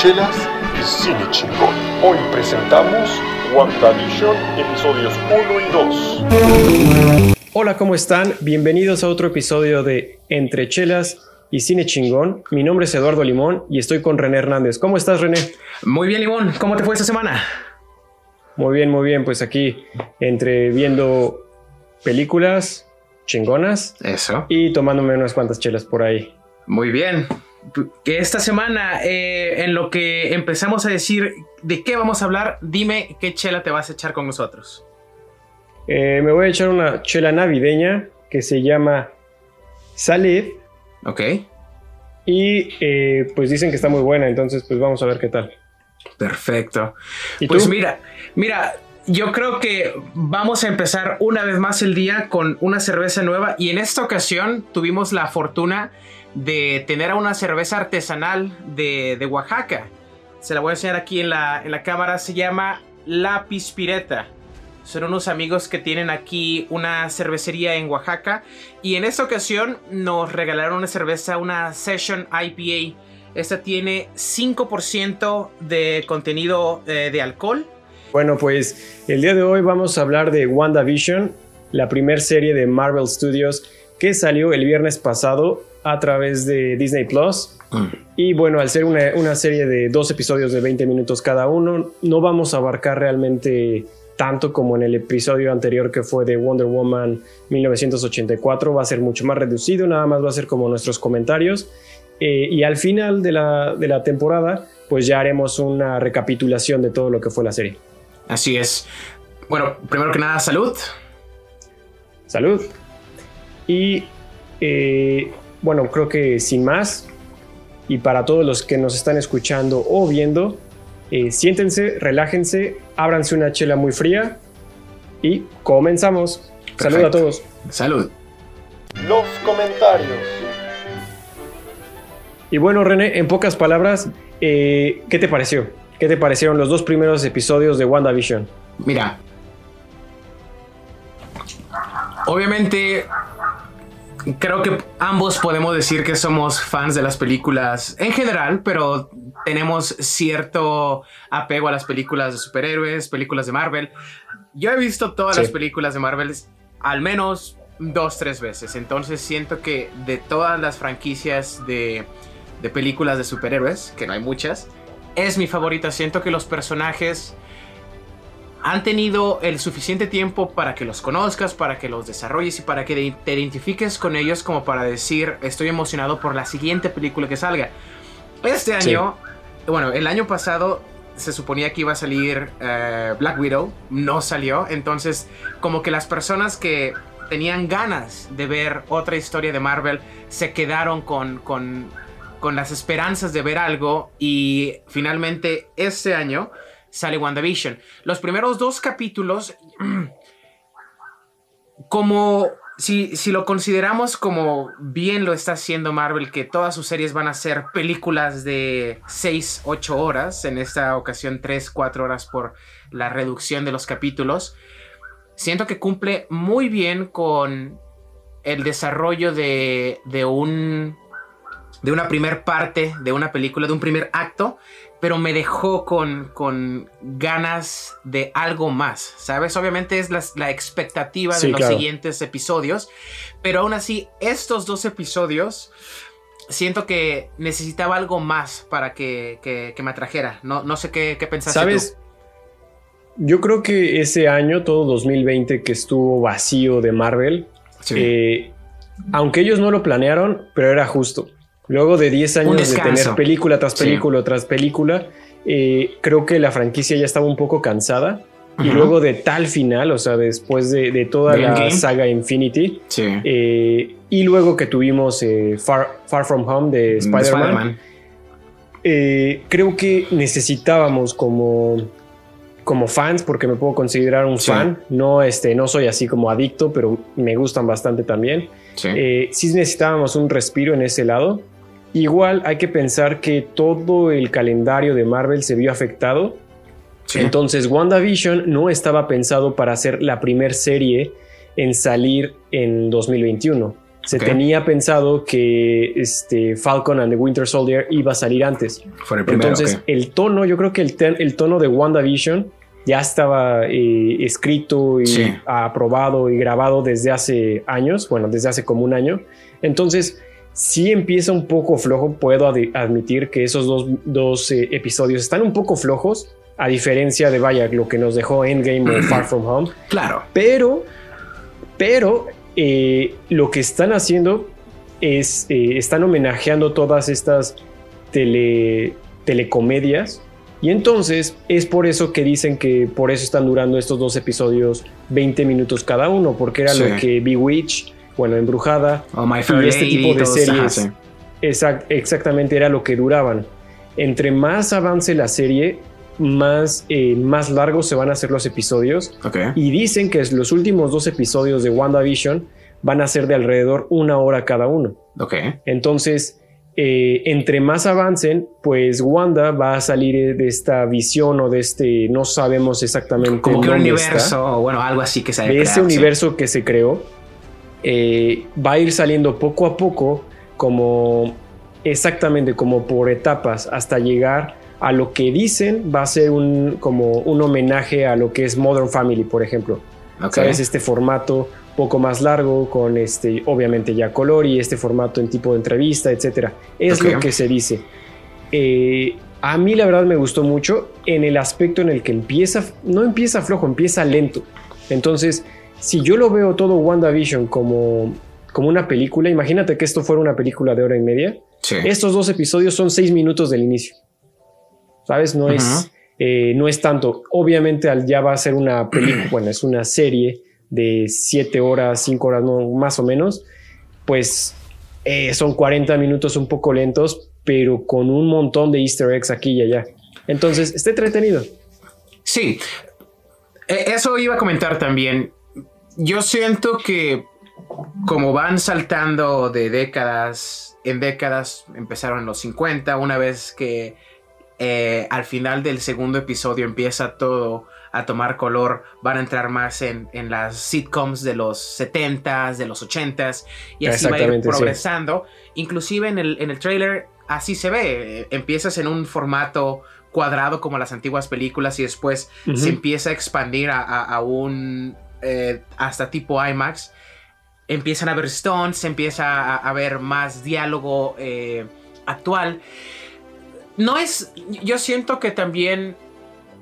chelas y cine chingón. Hoy presentamos WandaVision episodios 1 y 2. Hola, ¿cómo están? Bienvenidos a otro episodio de Entre chelas y cine chingón. Mi nombre es Eduardo Limón y estoy con René Hernández. ¿Cómo estás, René? Muy bien, Limón. ¿Cómo te fue esta semana? Muy bien, muy bien. Pues aquí, entre viendo películas chingonas. Eso. Y tomándome unas cuantas chelas por ahí. Muy bien. Que esta semana, eh, en lo que empezamos a decir de qué vamos a hablar, dime qué chela te vas a echar con nosotros. Eh, me voy a echar una chela navideña que se llama Salid. Ok. Y eh, pues dicen que está muy buena, entonces pues vamos a ver qué tal. Perfecto. ¿Y pues tú? mira, mira, yo creo que vamos a empezar una vez más el día con una cerveza nueva y en esta ocasión tuvimos la fortuna de tener una cerveza artesanal de, de Oaxaca. Se la voy a enseñar aquí en la, en la cámara. Se llama La Pispireta. Son unos amigos que tienen aquí una cervecería en Oaxaca. Y en esta ocasión nos regalaron una cerveza, una Session IPA. Esta tiene 5% de contenido eh, de alcohol. Bueno, pues el día de hoy vamos a hablar de WandaVision, la primera serie de Marvel Studios que salió el viernes pasado a través de Disney Plus. Y bueno, al ser una, una, serie de dos episodios de 20 minutos cada uno, no vamos a abarcar realmente tanto como en el episodio anterior que fue de Wonder Woman 1984. Va a ser mucho más reducido, nada más va a ser como nuestros comentarios. Eh, y al final de la, de la temporada, pues ya haremos una recapitulación de todo lo que fue la serie. Así es. Bueno, primero que nada, salud. Salud. Y eh, bueno, creo que sin más, y para todos los que nos están escuchando o viendo, eh, siéntense, relájense, ábranse una chela muy fría y comenzamos. Perfecto. Salud a todos. Salud. Los comentarios. Y bueno, René, en pocas palabras, eh, ¿qué te pareció? ¿Qué te parecieron los dos primeros episodios de WandaVision? Mira. Obviamente, creo que ambos podemos decir que somos fans de las películas en general, pero tenemos cierto apego a las películas de superhéroes, películas de Marvel. Yo he visto todas sí. las películas de Marvel al menos dos, tres veces. Entonces siento que de todas las franquicias de, de películas de superhéroes, que no hay muchas, es mi favorita. Siento que los personajes han tenido el suficiente tiempo para que los conozcas, para que los desarrolles y para que te identifiques con ellos como para decir estoy emocionado por la siguiente película que salga. Este año, sí. bueno, el año pasado se suponía que iba a salir uh, Black Widow, no salió, entonces como que las personas que tenían ganas de ver otra historia de Marvel se quedaron con, con, con las esperanzas de ver algo y finalmente este año sale WandaVision. Los primeros dos capítulos, como si, si, lo consideramos como bien lo está haciendo Marvel, que todas sus series van a ser películas de 6, 8 horas, en esta ocasión 3, 4 horas por la reducción de los capítulos, siento que cumple muy bien con el desarrollo de, de un de una primer parte de una película, de un primer acto, pero me dejó con, con ganas de algo más, ¿sabes? Obviamente es la, la expectativa de los claro. siguientes episodios, pero aún así, estos dos episodios siento que necesitaba algo más para que, que, que me atrajera. No, no sé qué, qué pensaste ¿Sabes? tú. Yo creo que ese año, todo 2020, que estuvo vacío de Marvel, Sí. eh, aunque ellos no lo planearon, pero era justo. Luego de 10 años de tener película tras Sí. película tras película, eh, creo que la franquicia ya estaba un poco cansada. Y luego de tal final, o sea, después de, de toda ¿De la Endgame? saga Infinity, Sí. eh, y luego que tuvimos eh, Far, Far From Home de Spider-Man, eh, creo que necesitábamos como, como fans, porque me puedo considerar un Sí. fan, no, este, no soy así como adicto, pero me gustan bastante también. Sí. Eh, sí necesitábamos un respiro en ese lado. Igual hay que pensar que todo el calendario de Marvel se vio afectado. Sí. Entonces WandaVision no estaba pensado para ser la primer serie en salir en 2021. se tenía pensado que este Falcon and the Winter Soldier iba a salir antes. Fue el primero. Entonces, el tono, yo creo que el, ten- el tono de WandaVision ya estaba eh, escrito y Sí. aprobado y grabado desde hace años, bueno, desde hace como un año. Entonces, sí empieza un poco flojo, puedo admitir que esos dos, dos, eh, episodios están un poco flojos, a diferencia de, vaya, lo que nos dejó Endgame o Far From Home. Claro. Pero, pero eh, lo que están haciendo es, eh, están homenajeando todas estas tele, telecomedias. Y entonces es por eso que dicen que por eso están durando estos dos episodios 20 minutos cada uno, porque era Sí. lo que Bewitch, bueno, Embrujada, O My Fair y este Lady, tipo de ajá, series sí. exact- exactamente era lo que duraban. Entre más avance la serie, más, eh, más largos se van a hacer los episodios. Ok. Y dicen que los últimos dos episodios de WandaVision van a ser de alrededor una hora cada uno. Ok. Entonces, eh, entre más avancen, pues Wanda va a salir de esta visión o de este, no sabemos exactamente Como que un universo, está, o bueno, algo así que se de ese sí. universo que se creó, eh, va a ir saliendo poco a poco, como exactamente como por etapas, hasta llegar a lo que dicen va a ser un, como un homenaje a lo que es Modern Family, por ejemplo. Ok. ¿Sabes? Este formato poco más largo, con este, obviamente ya color y este formato en tipo de entrevista, etcétera. Es Ok. lo que se dice. Eh, a mí la verdad me gustó mucho en el aspecto en el que empieza, no empieza flojo, empieza lento. Entonces, si yo lo veo todo WandaVision como, como una película, imagínate que esto fuera una película de hora y media. Sí. Estos dos episodios son seis minutos del inicio. ¿Sabes? No, es, eh, no es tanto. Obviamente al ya va a ser una película, bueno, es una serie de siete horas, cinco horas, no, más o menos. Pues eh, son 40 minutos un poco lentos, pero con un montón de easter eggs aquí y allá. Entonces, está entretenido. Sí, E- eso iba a comentar también. Yo siento que como van saltando de décadas en décadas, empezaron en los 50, una vez que eh, al final del segundo episodio empieza todo a tomar color, van a entrar más en, en las sitcoms de los 70s, de los 80s, y así va a ir sí. progresando. Inclusive en el, en el trailer así se ve, empiezas en un formato cuadrado como las antiguas películas y después se empieza a expandir a, a- a un eh, hasta tipo IMAX. Empiezan a ver stones, empieza a, a ver más diálogo eh, actual. No es. Yo siento que también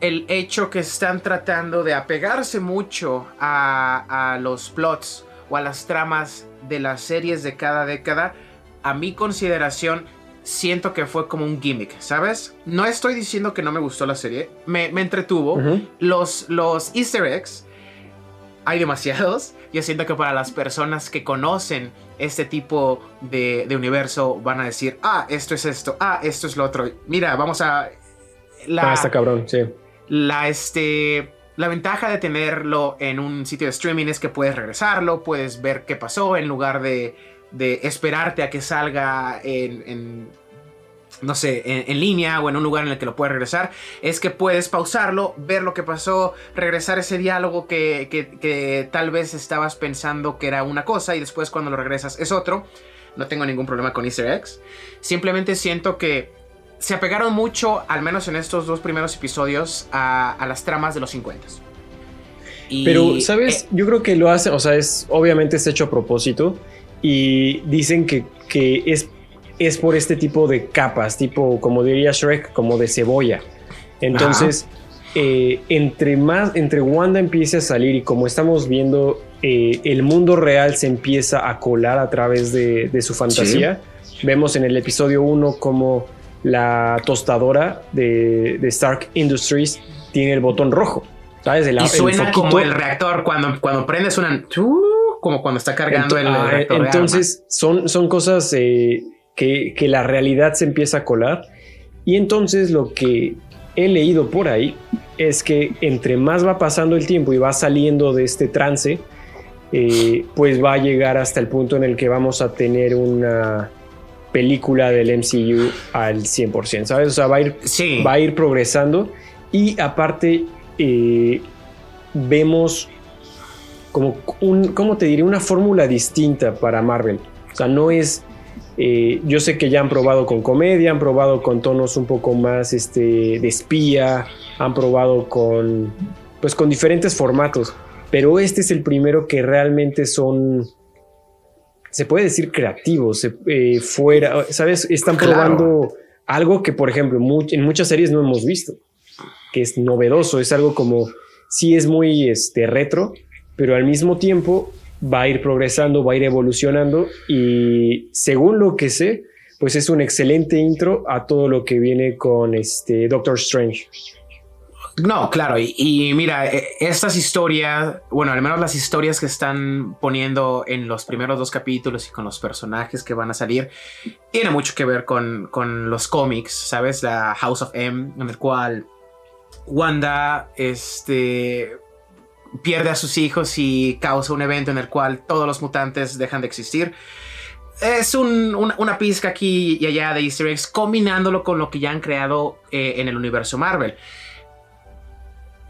el hecho que están tratando de apegarse mucho a, a los plots o a las tramas de las series de cada década, a mi consideración, siento que fue como un gimmick, ¿sabes? No estoy diciendo que no me gustó la serie, me, me entretuvo. Los, los easter eggs, hay demasiados. Yo siento que para las personas que conocen este tipo de, de universo van a decir, ah, esto es esto, ah, esto es lo otro. Mira, vamos a... La, Ah, está cabrón, sí. la, este, la ventaja de tenerlo en un sitio de streaming es que puedes regresarlo, puedes ver qué pasó en lugar de, de esperarte a que salga en, en, no sé, en, en línea o en un lugar en el que lo puedes regresar. Es que puedes pausarlo, ver lo que pasó, regresar ese diálogo que, que- que tal vez estabas pensando que era una cosa y después cuando lo regresas es otro. No tengo ningún problema con easter eggs. Simplemente siento que se apegaron mucho, al menos en estos dos primeros episodios, a, a las tramas de los 50. Y, Pero, ¿sabes? eh, Yo creo que lo hacen, o sea, es obviamente es hecho a propósito y dicen que, que es, es por este tipo de capas, tipo, como diría Shrek, como de cebolla. Entonces, eh, entre más, entre Wanda empiece a salir y como estamos viendo, eh, el mundo real se empieza a colar a través de, de su fantasía. Vemos en el episodio 1 como la tostadora de, de Stark Industries tiene el botón rojo. ¿Sabes? El- y el suena como el reactor cuando, cuando prendes una... Como cuando está cargando el, ah, reactor. entonces son, son cosas eh, que, que la realidad se empieza a colar. Y entonces lo que he leído por ahí es que entre más va pasando el tiempo y va saliendo de este trance, eh, pues va a llegar hasta el punto en el que vamos a tener una película del MCU al 100%, ¿sabes? O sea, va a ir. Sí. va a ir progresando y aparte eh, vemos como un, ¿cómo te diré? Una fórmula distinta para Marvel. O sea, no es... eh, yo sé que ya han probado con comedia, han probado con tonos un poco más este, de espía, han probado con, pues, con diferentes formatos, pero este es el primero que realmente son, se puede decir creativos, se- eh, fuera, ¿sabes? Están Claro. probando algo que, por ejemplo, mu- en muchas series no hemos visto, que es novedoso, es algo como, sí es muy este, retro, pero al mismo tiempo va a ir progresando, va a ir evolucionando y según lo que sé, pues es un excelente intro a todo lo que viene con este Doctor Strange. No, claro, y, y mira, eh, estas historias, bueno, al menos las historias que están poniendo en los primeros dos capítulos y con los personajes que van a salir, tiene mucho que ver con, con los cómics, ¿sabes? La House of M, en el cual Wanda, este, pierde a sus hijos y causa un evento en el cual todos los mutantes dejan de existir. Es un- una, pizca aquí y allá de easter eggs, combinándolo con lo que ya han creado eh, en el universo Marvel.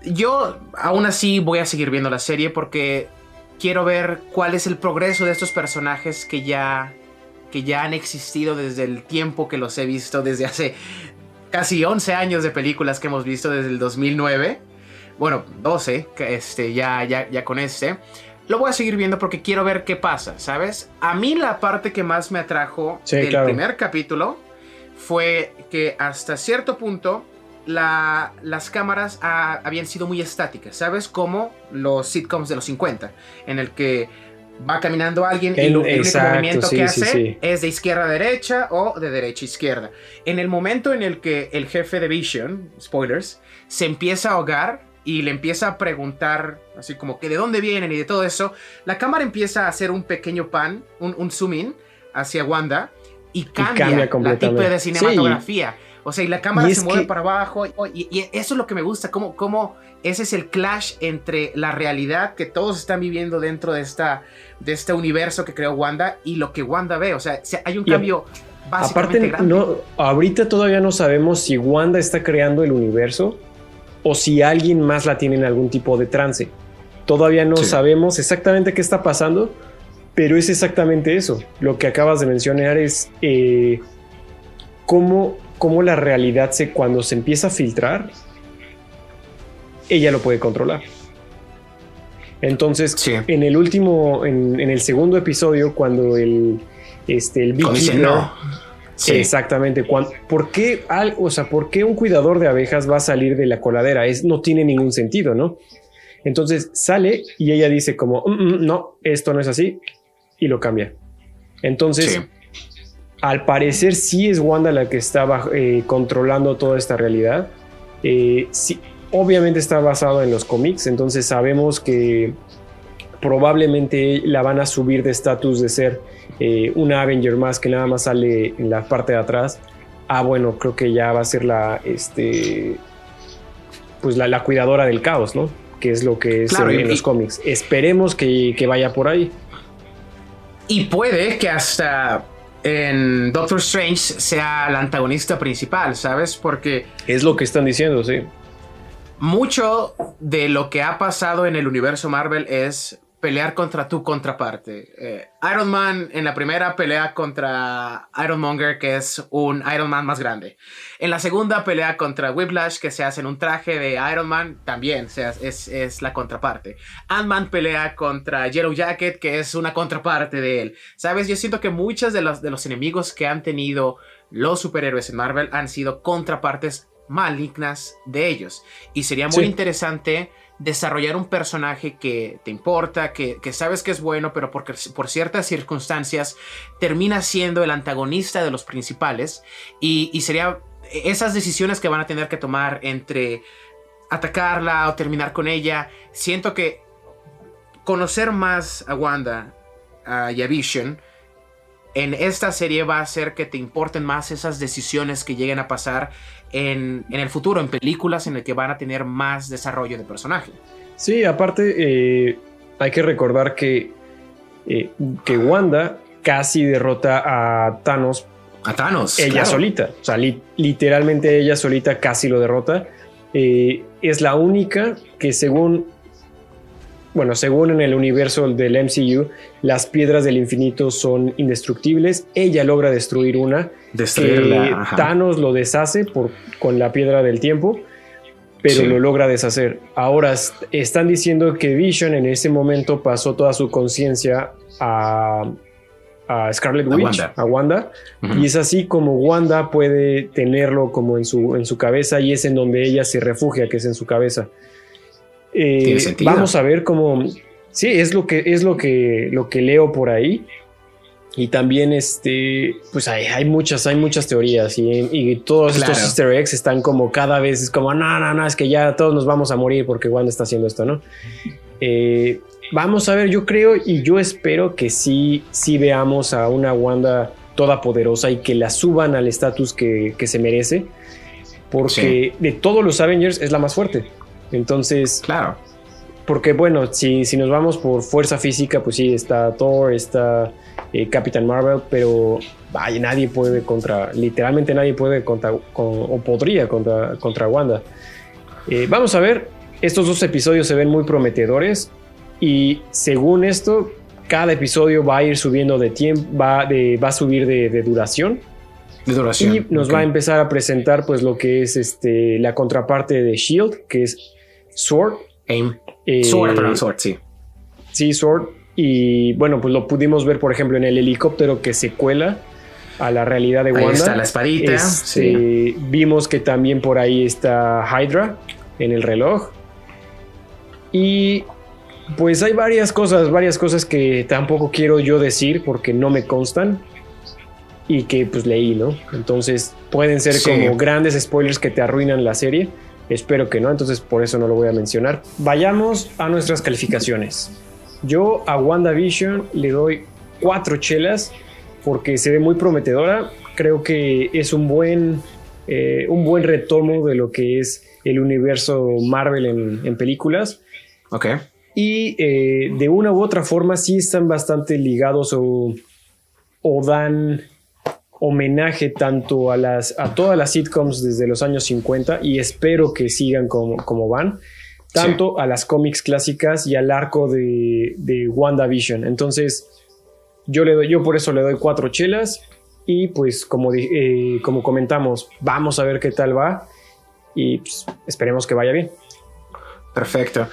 Yo aún así voy a seguir viendo la serie porque quiero ver cuál es el progreso de estos personajes que ya que ya han existido desde el tiempo que los he visto desde hace casi 11 años de películas que hemos visto desde el 2009. Bueno, 12, que este ya ya ya con este. Lo voy a seguir viendo porque quiero ver qué pasa, ¿sabes? A mí la parte que más me atrajo Sí, del claro. primer capítulo fue que hasta cierto punto la- las cámaras ah, habían sido muy estáticas, ¿sabes? Como los sitcoms de los 50, en el que va caminando alguien y El- lo- el único movimiento sí, que sí, hace sí. es de izquierda a derecha o de derecha a izquierda. En el momento en el que el jefe de Vision, spoilers, se empieza a ahogar y le empieza a preguntar, así como que de dónde vienen y de todo eso, la cámara empieza a hacer un pequeño pan, un, un zoom in hacia Wanda y cambia, cambia la tipo de Sí. cinematografía. O sea, y la cámara Y se mueve que- para abajo. Y, y eso es lo que me gusta, como, como ese es el clash entre la realidad que todos están viviendo dentro de, esta, de este universo que creó Wanda y lo que Wanda ve. O sea, se- hay un cambio básicamente Aparte, grande. no, ahorita todavía no sabemos si Wanda está creando el universo o si alguien más la tiene en algún tipo de trance. Todavía no Sí. sabemos exactamente qué está pasando, pero es exactamente eso. Lo que acabas de mencionar es eh, cómo, cómo la realidad se, cuando se empieza a filtrar, ella lo puede controlar. Entonces, Sí. en el último, en, en el segundo episodio, cuando el, este, el dice, Beekeeper- no. Sí. Exactamente. ¿por, qué al- o sea, ¿Por qué un cuidador de abejas va a salir de la coladera? Es, no tiene ningún sentido, ¿no? Entonces sale y ella dice como, "Mm, mm, no, esto no es así y lo cambia. Entonces, Sí. al parecer sí es Wanda la que estaba eh, controlando toda esta realidad. Eh, sí, obviamente está basado en los cómics, entonces sabemos que probablemente la van a subir de estatus de ser eh, una Avenger más que nada más sale en la parte de atrás. Ah, bueno, creo que ya va a ser la, este, pues la, la cuidadora del caos, ¿no? Que es lo que es Claro, en, y- los cómics. Esperemos que, que vaya por ahí. Y puede que hasta en Doctor Strange sea la antagonista principal, ¿sabes? Porque Es lo que están diciendo, sí. mucho de lo que ha pasado en el universo Marvel es pelear contra tu contraparte. Eh, Iron Man en la primera pelea contra Iron Monger, que es un Iron Man más grande. En la segunda pelea contra Whiplash, que se hace en un traje de Iron Man, también se hace- es, es la contraparte. Ant-Man pelea contra Yellow Jacket, que es una contraparte de él. ¿Sabes? Yo siento que muchos de los, de los enemigos que han tenido los superhéroes en Marvel han sido contrapartes malignas de ellos. Y sería muy Sí. interesante desarrollar un personaje que te importa, que, que sabes que es bueno, pero porque, por ciertas circunstancias termina siendo el antagonista de los principales. Y, y sería esas decisiones que van a tener que tomar entre atacarla o terminar con ella. Siento que conocer más a Wanda y a Vision en esta serie va a hacer que te importen más esas decisiones que lleguen a pasar en, en el futuro, en películas en el que van a tener más desarrollo de personaje. Sí, aparte eh, hay que recordar que, eh, que Wanda casi derrota a Thanos A Thanos. ella claro. solita. O sea, li- literalmente ella solita casi lo derrota. Eh, es la única que según bueno, según en el universo del MCU, las piedras del infinito son indestructibles. Ella logra destruir una. Destruirla. Thanos lo deshace por, con la piedra del tiempo, pero lo logra deshacer. Ahora están diciendo que Vision en ese momento pasó toda su conciencia a, a Scarlet Witch, a Wanda, y es así como Wanda puede tenerlo como en su, en su cabeza y es en donde ella se refugia, que es en su cabeza. Eh, vamos a ver cómo. Sí, es lo que es lo que lo que leo por ahí. Y también, este, pues hay, hay muchas, hay muchas teorías y, todos estos Easter eggs están como cada vez es como, no, no, no, es que ya todos nos vamos a morir porque Wanda está haciendo esto, ¿no? Eh, vamos a ver, yo creo y yo espero que sí, sí veamos a una Wanda toda poderosa y que la suban al estatus que, se merece, porque de todos los Avengers es la más fuerte. Entonces, claro. Porque bueno, si, si nos vamos por fuerza física, pues sí, está Thor, está eh, Captain Marvel, pero vaya, nadie puede contra, literalmente nadie puede contra, o podría contra, contra Wanda. Eh, vamos a ver, estos dos episodios se ven muy prometedores y según esto, cada episodio va a ir subiendo de tiempo, va, de, va a subir de, duración. De duración. Y nos va a empezar a presentar pues lo que es este, la contraparte de Shield, que es Sword. Aim. Eh, Sword, perdón, Sword, sí. Sí, Sword. Y bueno, pues lo pudimos ver, por ejemplo, en el helicóptero que se cuela a la realidad de Wanda. Ahí está la espadita. Este, vimos que también por ahí está Hydra en el reloj. Y pues hay varias cosas, varias cosas que tampoco quiero yo decir porque no me constan y que pues leí, ¿no? Entonces pueden ser como grandes spoilers que te arruinan la serie. Espero que no, entonces por eso no lo voy a mencionar. Vayamos a nuestras calificaciones. Yo a WandaVision le doy cuatro chelas porque se ve muy prometedora. Creo que es un buen, eh, un buen retomo de lo que es el universo Marvel en, películas. Ok. Y eh, de una u otra forma sí están bastante ligados o, o dan homenaje tanto a, las, a todas las sitcoms desde los años 50 y espero que sigan como, como van, tanto a las cómics clásicas y al arco de, de WandaVision. Entonces, yo, le doy, yo por eso le doy cuatro chelas y pues como, eh, como comentamos, vamos a ver qué tal va y pues, esperemos que vaya bien. Perfecto.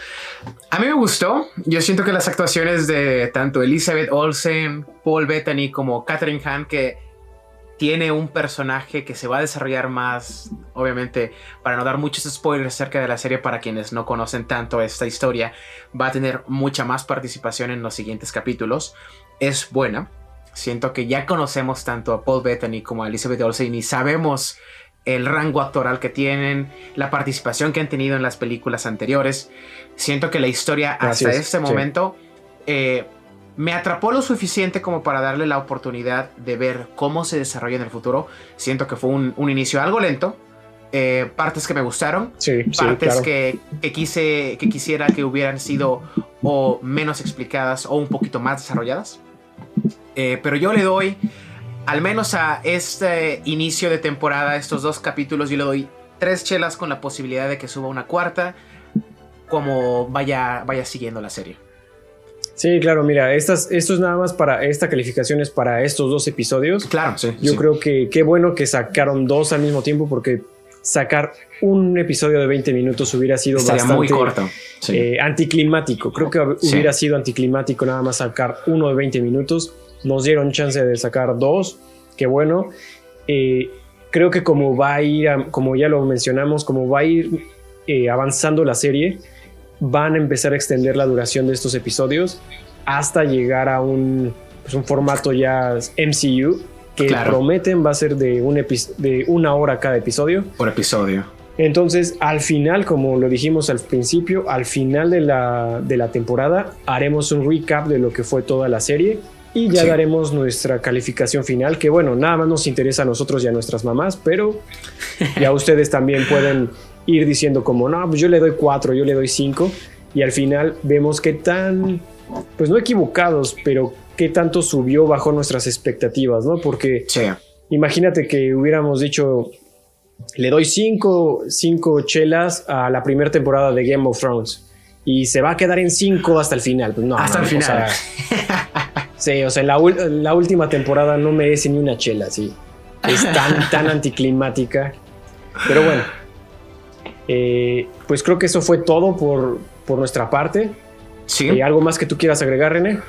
A mí me gustó. Yo siento que las actuaciones de tanto Elizabeth Olsen, Paul Bettany como Catherine Hahn, que tiene un personaje que se va a desarrollar más, obviamente, para no dar muchos spoilers acerca de la serie para quienes no conocen tanto esta historia, va a tener mucha más participación en los siguientes capítulos. Es buena. Siento que ya conocemos tanto a Paul Bettany como a Elizabeth Olsen y sabemos el rango actoral que tienen, la participación que han tenido en las películas anteriores. Siento que la historia hasta este momento eh, me atrapó lo suficiente como para darle la oportunidad de ver cómo se desarrolla en el futuro. Siento que fue un, inicio algo lento. Eh, partes que me gustaron, partes que, quise, que quisiera que hubieran sido o menos explicadas o un poquito más desarrolladas. Eh, pero yo le doy, al menos a este inicio de temporada, estos dos capítulos, yo le doy tres chelas con la posibilidad de que suba una cuarta, como vaya, vaya siguiendo la serie. Sí, claro, mira, estas, esto es nada más para, esta calificación es para estos dos episodios. Claro, sí. Yo creo que qué bueno que sacaron dos al mismo tiempo porque sacar un episodio de 20 minutos hubiera sido bastante muy corto. Eh, anticlimático. Creo que hubiera sido anticlimático nada más sacar uno de 20 minutos. Nos dieron chance de sacar dos. Qué bueno. Eh, creo que como va a ir, como ya lo mencionamos, como va a ir eh, avanzando la serie, van a empezar a extender la duración de estos episodios hasta llegar a un, pues, un formato ya MCU que prometen va a ser de, un de una hora cada episodio. Por episodio. Entonces, al final, como lo dijimos al principio, al final de la, de la temporada haremos un recap de lo que fue toda la serie y ya daremos nuestra calificación final, que bueno, nada más nos interesa a nosotros y a nuestras mamás, pero ya ustedes también pueden ir diciendo como, no, pues yo le doy cuatro, yo le doy cinco, y al final vemos qué tan, pues no equivocados, pero qué tanto subió bajo nuestras expectativas, ¿no? Porque imagínate que hubiéramos dicho, le doy cinco, cinco chelas a la primera temporada de Game of Thrones. y se va a quedar en 5 hasta el final. Pues no, hasta el final. sí, o sea, la, la, última temporada no merece ni una chela, sí. Es tan, tan anticlimática. Pero bueno, eh, pues creo que eso fue todo por, por nuestra parte. Sí. Eh, ¿Algo más que tú quieras agregar, René?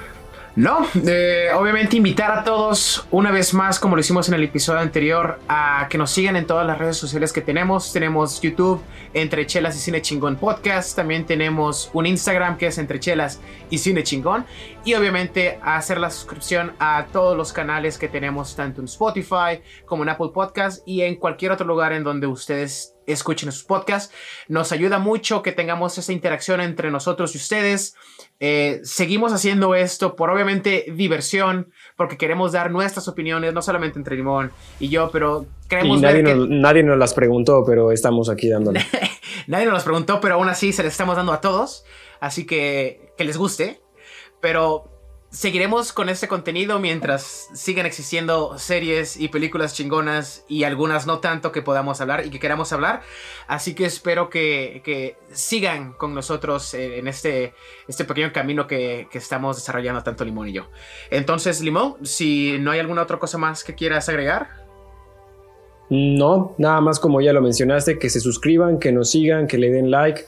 No, eh, obviamente invitar a todos una vez más, como lo hicimos en el episodio anterior, a que nos sigan en todas las redes sociales que tenemos. Tenemos YouTube, Entre Chelas y Cine Chingón Podcast. También tenemos un Instagram que es Entre Chelas y Cine Chingón. Y obviamente hacer la suscripción a todos los canales que tenemos, tanto en Spotify como en Apple Podcast y en cualquier otro lugar en donde ustedes escuchen sus podcasts. Nos ayuda mucho que tengamos esa interacción entre nosotros y ustedes. Eh, seguimos haciendo esto por obviamente diversión, porque queremos dar nuestras opiniones, no solamente entre Limón y yo, pero queremos nadie Nos, nadie nos las preguntó, pero estamos aquí dándole. nadie nos las preguntó, pero aún así se les estamos dando a todos. Así que que les guste. Pero seguiremos con este contenido mientras sigan existiendo series y películas chingonas y algunas no tanto que podamos hablar y que queramos hablar. Así que espero que, sigan con nosotros en este, este pequeño camino que, que, estamos desarrollando tanto Limón y yo. Entonces, Limón, si no hay alguna otra cosa más que quieras agregar. No, nada más como ya lo mencionaste, que se suscriban, que nos sigan, que le den like.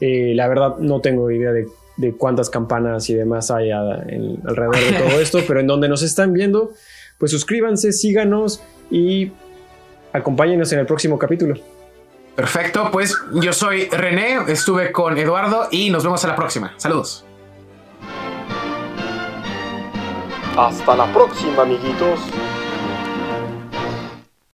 Eh, la verdad no tengo idea de de cuántas campanas y demás hay alrededor de todo esto, pero en donde nos están viendo, pues suscríbanse, síganos y acompáñenos en el próximo capítulo. Perfecto, pues yo soy René, estuve con Eduardo y nos vemos a la próxima. Saludos. Hasta la próxima, amiguitos.